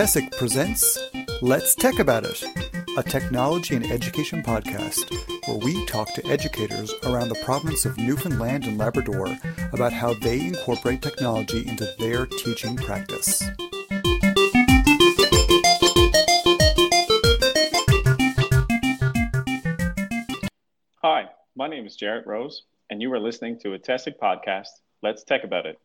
TESIC presents Let's Tech About It, a technology and education podcast where we talk to educators around the province of Newfoundland and Labrador about how they incorporate technology into their teaching practice. Hi, my name is Jarratt Rose, and you are listening to a TESIC podcast, Let's Tech About It.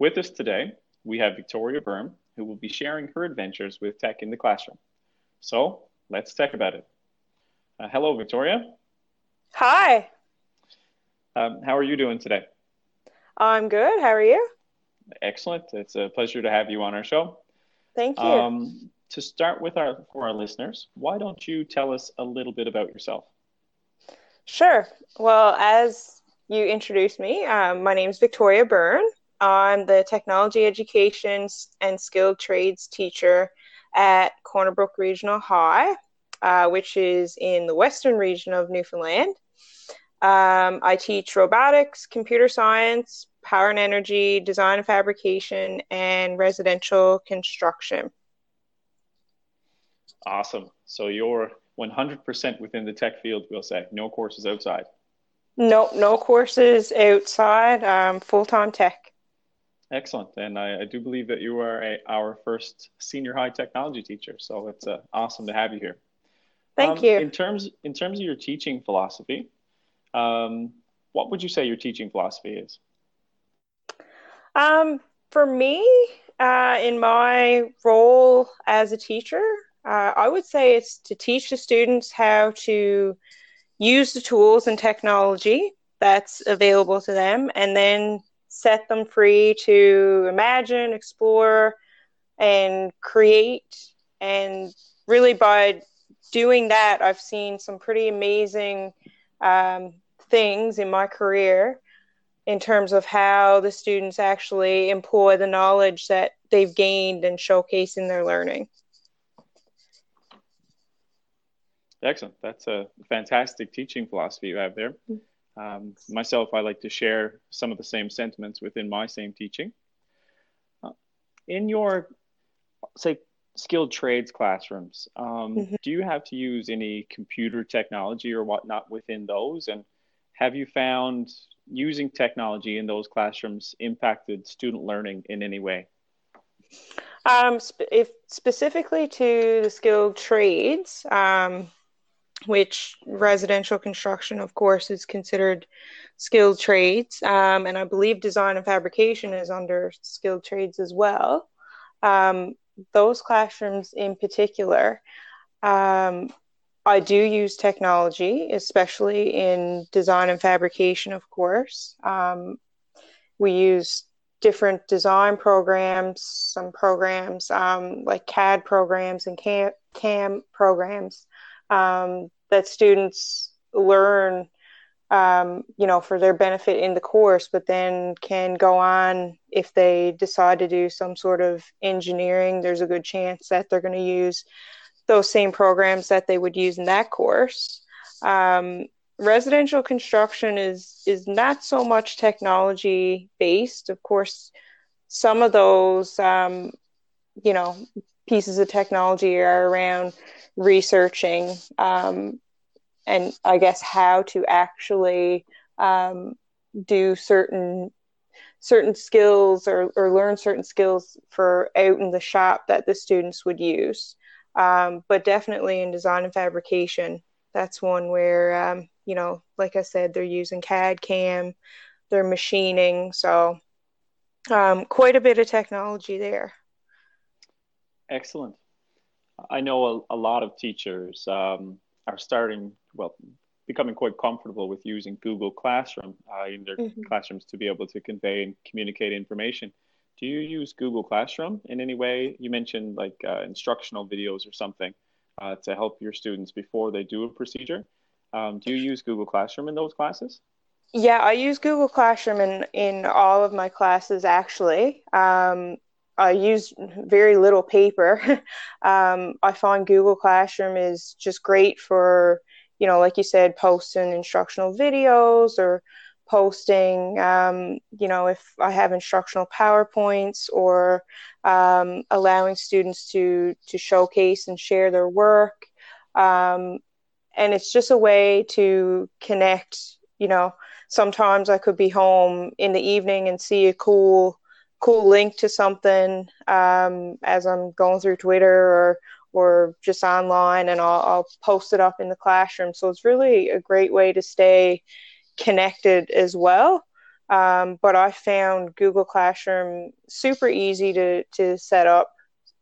With us today, we have Victoria Byrne, who will be sharing her adventures with tech in the classroom. So let's talk about it. Uh, hello, Victoria. Hi. Um, how are you doing today? I'm good. How are you? Excellent. It's a pleasure to have you on our show. Thank you. Um, to start with our for our listeners, why don't you tell us a little bit about yourself? Sure. Well, as you introduced me, um, my name is Victoria Byrne. I'm the technology education and skilled trades teacher at Corner Brook Regional High, uh, which is in the western region of Newfoundland. Um, I teach robotics, computer science, power and energy, design and fabrication, and residential construction. Awesome. So you're 100% within the tech field, we'll say. No courses outside. No, no courses outside. Um, Full time tech. Excellent. And I, I, do believe that you are a, our first senior high technology teacher. So it's uh, awesome to have you here. Thank um, you. In terms, in terms of your teaching philosophy, um, what would you say your teaching philosophy is? Um, for me, uh, in my role as a teacher, uh, I would say it's to teach the students how to use the tools and technology that's available to them and then set them free to imagine, explore, and create. And really, by doing that, I've seen some pretty amazing um, things in my career in terms of how the students actually employ the knowledge that they've gained and showcase in their learning. Excellent. That's a fantastic teaching philosophy you have there. Mm-hmm. Um, myself, I like to share some of the same sentiments within my same teaching. Uh, in your, say, skilled trades classrooms, um, mm-hmm. do you have to use any computer technology or whatnot within those? And have you found using technology in those classrooms impacted student learning in any way? Um, sp- if specifically to the skilled trades, um, which residential construction, of course, is considered skilled trades. Um, and I believe design and fabrication is under skilled trades as well. Um, those classrooms in particular, um, I do use technology, especially in design and fabrication, of course. Um, we use different design programs, some programs um, like CAD programs and CAM, CAM programs um, that students learn um, you know for their benefit in the course but then can go on if they decide to do some sort of engineering there's a good chance that they're going to use those same programs that they would use in that course. Um, residential construction is is not so much technology based. Of course some of those um, you know pieces of technology are around researching um, and I guess how to actually um, do certain certain skills or, or learn certain skills for out in the shop that the students would use. Um, but definitely in design and fabrication, that's one where um, you know, like I said, they're using CAD, CAM, they're machining, so um, quite a bit of technology there. Excellent. I know a, a lot of teachers um, are starting, well, becoming quite comfortable with using Google Classroom uh, in their mm-hmm. classrooms to be able to convey and communicate information. Do you use Google Classroom in any way? You mentioned like uh, instructional videos or something uh, to help your students before they do a procedure. Um, do you use Google Classroom in those classes? Yeah, I use Google Classroom in, in all of my classes actually. Um, I use very little paper. um, I find Google Classroom is just great for, you know, like you said, posting instructional videos or posting, um, you know, if I have instructional PowerPoints or um, allowing students to, to showcase and share their work. Um, and it's just a way to connect, you know, sometimes I could be home in the evening and see a cool, cool link to something um, as I'm going through Twitter or, or just online and I'll, I'll post it up in the classroom. So it's really a great way to stay connected as well. Um, but I found Google Classroom super easy to, to set up,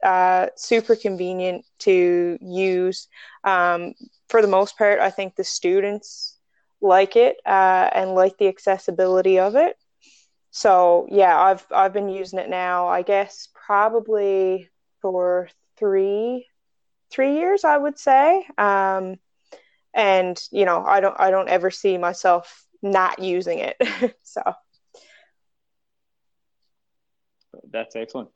uh, super convenient to use. Um, for the most part, I think the students like it uh, and like the accessibility of it. So yeah, I've I've been using it now. I guess probably for three three years, I would say. Um, and you know, I don't I don't ever see myself not using it. so that's excellent.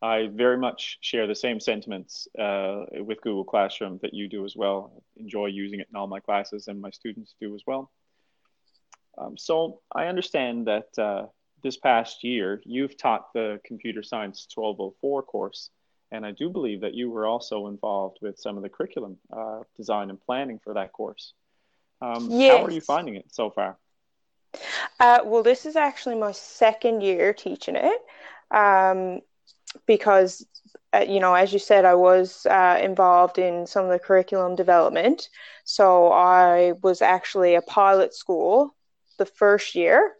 I very much share the same sentiments uh, with Google Classroom that you do as well. Enjoy using it in all my classes, and my students do as well. Um, so I understand that uh, this past year you've taught the Computer Science 1204 course, and I do believe that you were also involved with some of the curriculum uh, design and planning for that course. Um, yes. How are you finding it so far? Uh, well, this is actually my second year teaching it um, because, uh, you know, as you said, I was uh, involved in some of the curriculum development. So I was actually a pilot school the first year.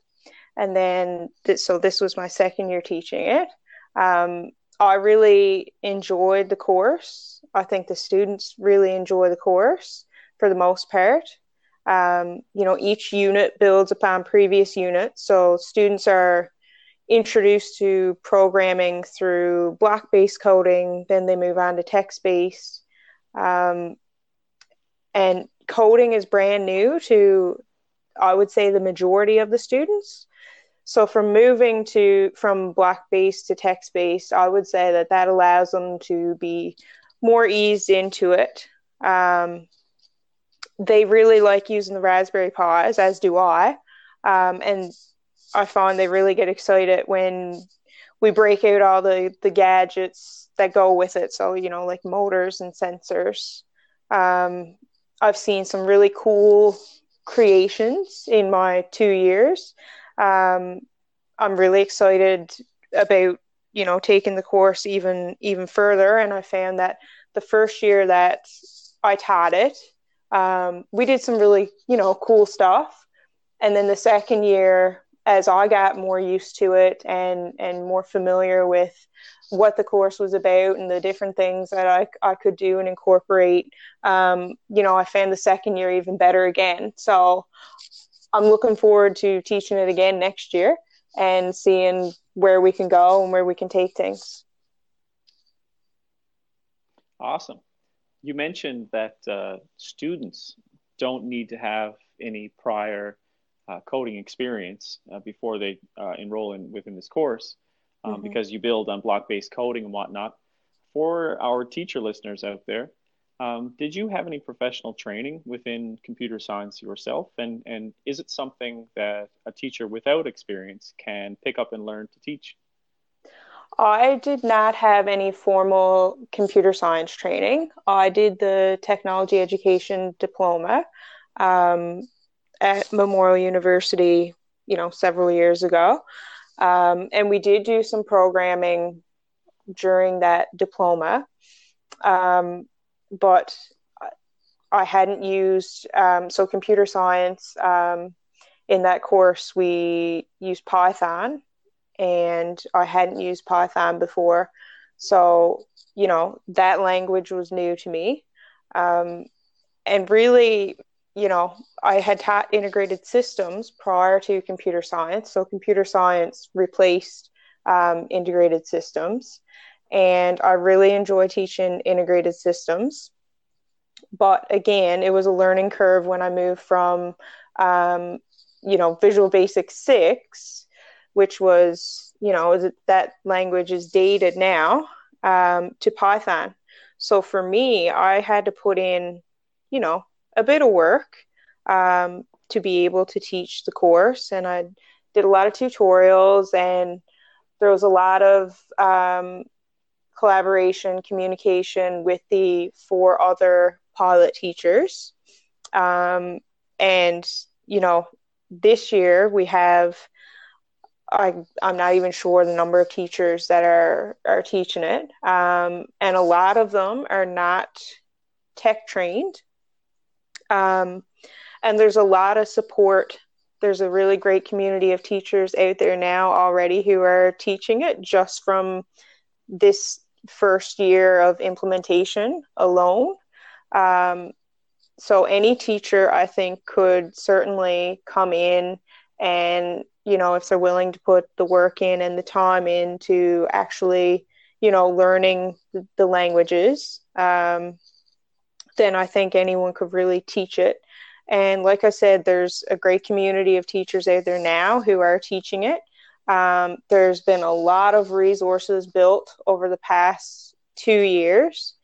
And then, th- so this was my second year teaching it. Um, I really enjoyed the course. I think the students really enjoy the course for the most part. Um, you know, each unit builds upon previous units. So students are introduced to programming through block based coding, then they move on to text based. Um, and coding is brand new to, I would say, the majority of the students. So from moving to from block based to text based, I would say that that allows them to be more eased into it. Um, they really like using the Raspberry Pis, as do I. Um, and I find they really get excited when we break out all the, the gadgets that go with it. So, you know, like motors and sensors. Um, I've seen some really cool creations in my two years. Um, I'm really excited about, you know, taking the course even even further. And I found that the first year that I taught it, um, we did some really you know cool stuff and then the second year as i got more used to it and and more familiar with what the course was about and the different things that i, I could do and incorporate um, you know i found the second year even better again so i'm looking forward to teaching it again next year and seeing where we can go and where we can take things awesome you mentioned that uh, students don't need to have any prior uh, coding experience uh, before they uh, enroll in within this course, um, mm-hmm. because you build on block-based coding and whatnot. For our teacher listeners out there, um, did you have any professional training within computer science yourself, and and is it something that a teacher without experience can pick up and learn to teach? I did not have any formal computer science training. I did the technology education diploma um, at Memorial University, you know, several years ago. Um, and we did do some programming during that diploma. Um, but I hadn't used, um, so computer science um, in that course, we used Python and I hadn't used Python before. So, you know, that language was new to me. Um, and really, you know, I had taught integrated systems prior to computer science. So, computer science replaced um, integrated systems. And I really enjoy teaching integrated systems. But again, it was a learning curve when I moved from, um, you know, Visual Basic 6 which was, you know, that language is dated now, um, to Python. So for me, I had to put in, you know, a bit of work. Um, to be able to teach the course. And I did a lot of tutorials, and there was a lot of um, collaboration, communication with the four other pilot teachers. Um, and, you know, this year we have I, I'm not even sure the number of teachers that are are teaching it, um, and a lot of them are not tech trained. Um, and there's a lot of support. There's a really great community of teachers out there now already who are teaching it just from this first year of implementation alone. Um, so any teacher, I think, could certainly come in and you know if they're willing to put the work in and the time in to actually you know learning the languages um, then i think anyone could really teach it and like i said there's a great community of teachers out there now who are teaching it um, there's been a lot of resources built over the past two years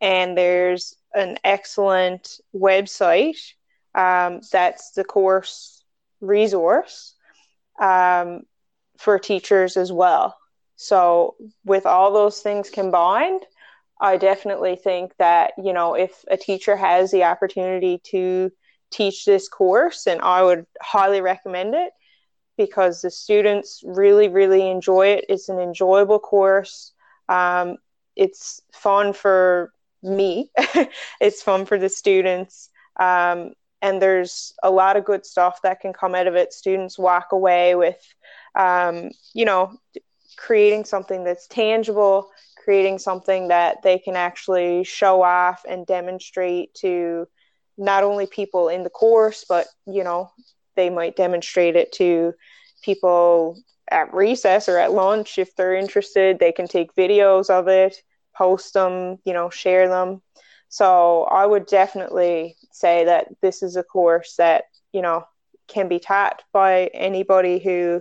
and there's an excellent website um, that's the course resource um, for teachers as well. So, with all those things combined, I definitely think that, you know, if a teacher has the opportunity to teach this course, and I would highly recommend it because the students really, really enjoy it. It's an enjoyable course. Um, it's fun for me, it's fun for the students. Um, and there's a lot of good stuff that can come out of it. Students walk away with, um, you know, creating something that's tangible, creating something that they can actually show off and demonstrate to not only people in the course, but, you know, they might demonstrate it to people at recess or at lunch if they're interested. They can take videos of it, post them, you know, share them. So I would definitely say that this is a course that, you know, can be taught by anybody who,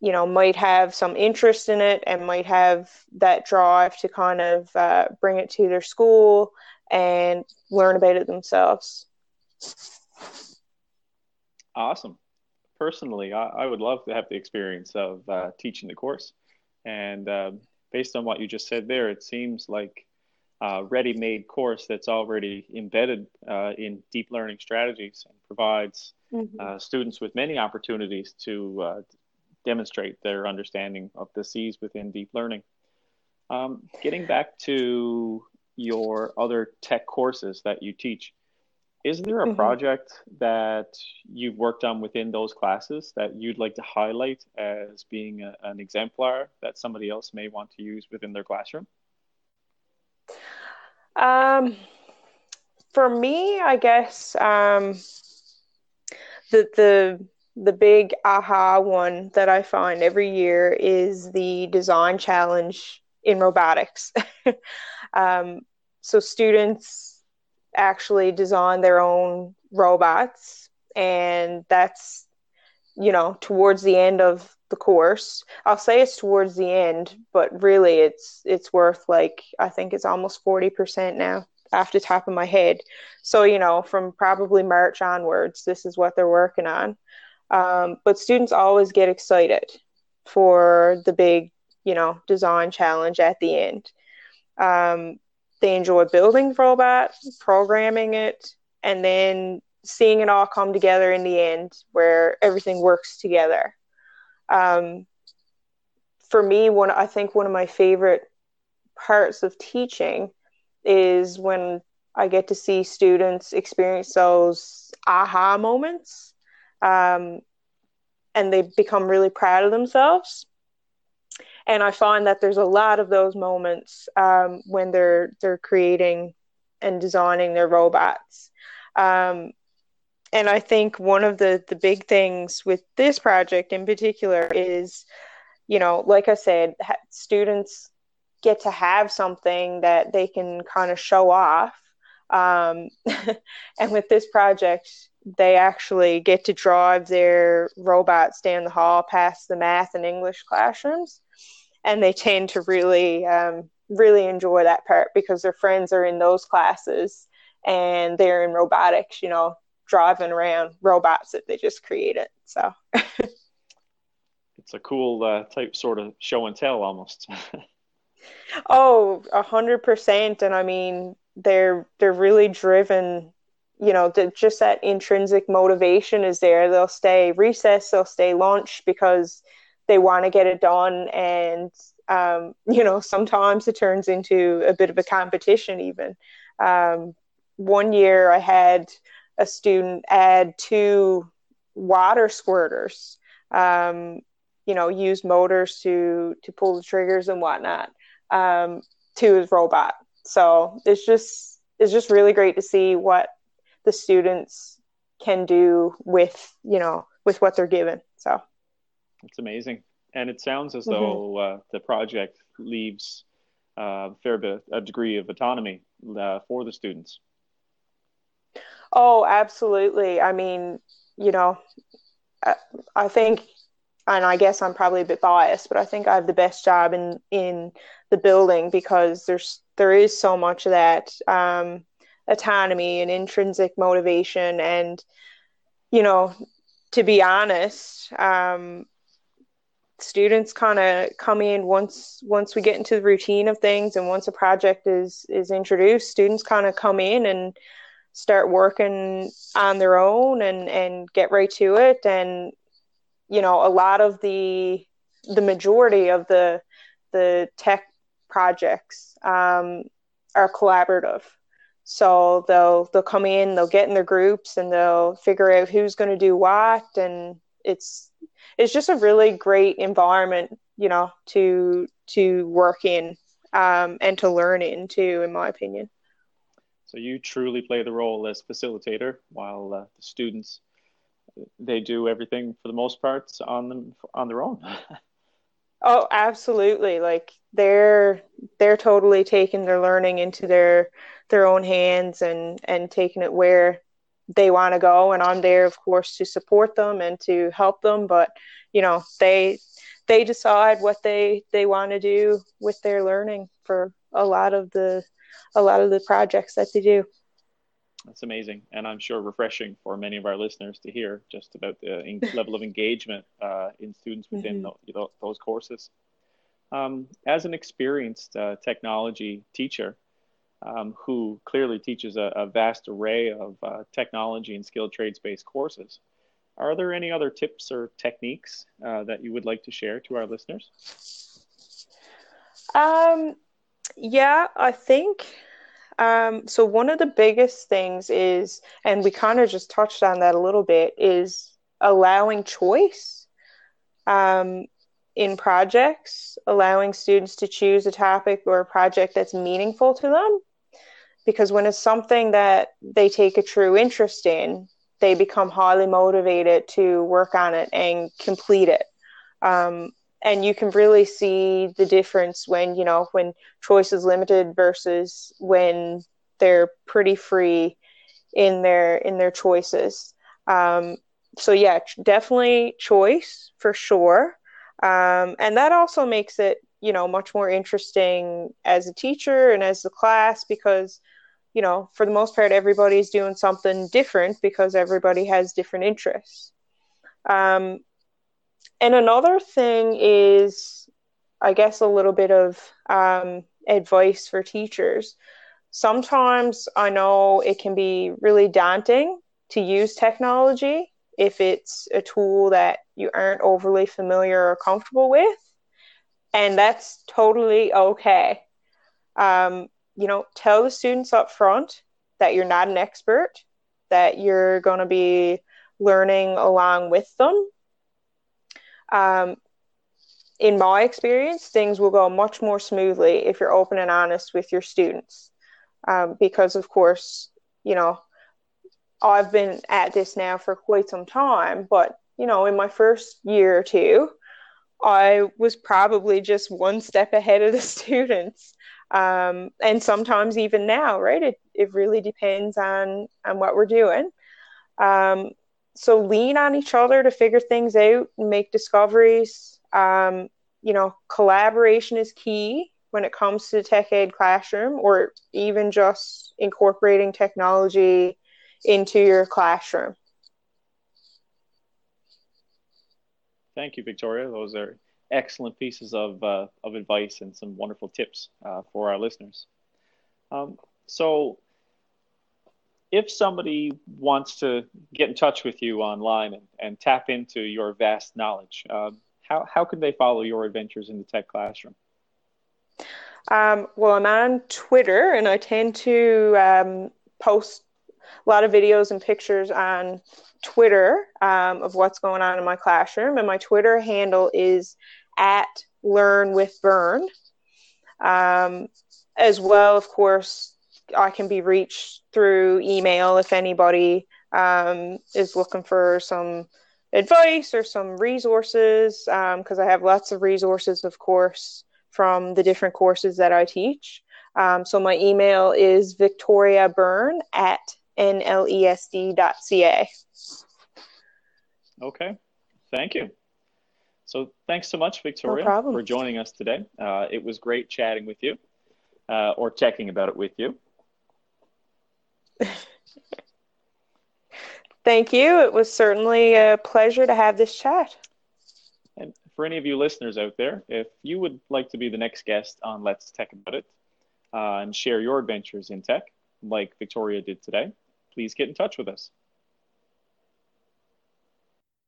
you know, might have some interest in it and might have that drive to kind of uh, bring it to their school and learn about it themselves. Awesome. Personally, I, I would love to have the experience of uh, teaching the course. And uh, based on what you just said there, it seems like uh, ready-made course that's already embedded uh, in deep learning strategies and provides mm-hmm. uh, students with many opportunities to uh, demonstrate their understanding of the C's within deep learning. Um, getting back to your other tech courses that you teach, is there a mm-hmm. project that you've worked on within those classes that you'd like to highlight as being a, an exemplar that somebody else may want to use within their classroom? Um, for me, I guess um, the the the big aha one that I find every year is the design challenge in robotics. um, so students actually design their own robots, and that's you know towards the end of the course. I'll say it's towards the end, but really it's it's worth like I think it's almost 40% now off the top of my head. So, you know, from probably March onwards, this is what they're working on. Um, but students always get excited for the big, you know, design challenge at the end. Um, they enjoy building the robot, programming it, and then seeing it all come together in the end where everything works together. Um, for me, one I think one of my favorite parts of teaching is when I get to see students experience those aha moments, um, and they become really proud of themselves. And I find that there's a lot of those moments um, when they're they're creating and designing their robots. Um, and I think one of the the big things with this project in particular is, you know, like I said, ha- students get to have something that they can kind of show off. Um, and with this project, they actually get to drive their robots down the hall past the math and English classrooms, and they tend to really, um, really enjoy that part because their friends are in those classes and they're in robotics, you know, driving around robots that they just created. So it's a cool uh, type sort of show and tell almost. oh, a hundred percent. And I mean, they're they're really driven. You know, the, just that intrinsic motivation is there. They'll stay recess, they'll stay lunch because they want to get it done. And um, you know, sometimes it turns into a bit of a competition. Even um, one year, I had a student add two water squirters um, you know use motors to to pull the triggers and whatnot um, to his robot so it's just it's just really great to see what the students can do with you know with what they're given it's amazing. And it sounds as mm-hmm. though uh, the project leaves uh, a fair bit a degree of autonomy uh, for the students. Oh absolutely. I mean you know I, I think and I guess I'm probably a bit biased, but I think I have the best job in in the building because there's there is so much of that um, autonomy and intrinsic motivation, and you know, to be honest, um, students kind of come in once once we get into the routine of things, and once a project is is introduced, students kind of come in and start working on their own and and get right to it. And you know a lot of the the majority of the the tech projects um, are collaborative. So they'll they'll come in they'll get in their groups and they'll figure out who's going to do what and it's it's just a really great environment you know to to work in um, and to learn in too in my opinion so you truly play the role as facilitator while uh, the students they do everything for the most part on them on their own. oh, absolutely! Like they're they're totally taking their learning into their their own hands and and taking it where they want to go and i'm there of course to support them and to help them but you know they they decide what they they want to do with their learning for a lot of the a lot of the projects that they do that's amazing, and I'm sure refreshing for many of our listeners to hear just about the level of engagement uh, in students within mm-hmm. the, those courses. Um, as an experienced uh, technology teacher um, who clearly teaches a, a vast array of uh, technology and skilled trades-based courses, are there any other tips or techniques uh, that you would like to share to our listeners? Um, yeah, I think um, so one of the biggest things is, and we kind of just touched on that a little bit, is allowing choice um, in projects, allowing students to choose a topic or a project that's meaningful to them. Because when it's something that they take a true interest in, they become highly motivated to work on it and complete it. Um, and you can really see the difference when you know when choice is limited versus when they're pretty free in their in their choices um, so yeah definitely choice for sure um, and that also makes it you know much more interesting as a teacher and as the class because you know for the most part everybody's doing something different because everybody has different interests um, and another thing is, I guess, a little bit of um, advice for teachers. Sometimes I know it can be really daunting to use technology if it's a tool that you aren't overly familiar or comfortable with. And that's totally okay. Um, you know, tell the students up front that you're not an expert, that you're going to be learning along with them um, in my experience, things will go much more smoothly if you're open and honest with your students. Um, because, of course, you know, I've been at this now for quite some time, but, you know, in my first year or two, I was probably just one step ahead of the students. Um, and sometimes even now, right? It, it really depends on, on what we're doing. Um, so lean on each other to figure things out and make discoveries. Um, you know, collaboration is key when it comes to tech aid classroom or even just incorporating technology into your classroom. Thank you, Victoria. Those are excellent pieces of, uh, of advice and some wonderful tips uh, for our listeners. Um, so, if somebody wants to get in touch with you online and, and tap into your vast knowledge, uh, how, how can they follow your adventures in the tech classroom? Um, well, I'm on Twitter and I tend to um, post a lot of videos and pictures on Twitter um, of what's going on in my classroom. And my Twitter handle is at Learn with Byrne. Um, as well, of course, I can be reached through email if anybody um, is looking for some advice or some resources, because um, I have lots of resources, of course, from the different courses that I teach. Um, so my email is Victoria Byrne at nlesd.ca. Okay, thank you. So thanks so much, Victoria, no for joining us today. Uh, it was great chatting with you uh, or checking about it with you. Thank you. It was certainly a pleasure to have this chat. And for any of you listeners out there, if you would like to be the next guest on Let's Tech About It uh, and share your adventures in tech, like Victoria did today, please get in touch with us.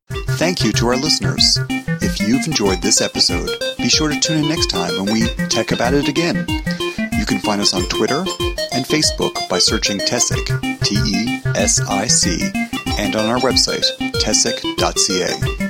Thank you to our listeners. If you've enjoyed this episode, be sure to tune in next time when we tech about it again. You can find us on Twitter and Facebook by searching Tesic, T E S I C, and on our website, tesic.ca.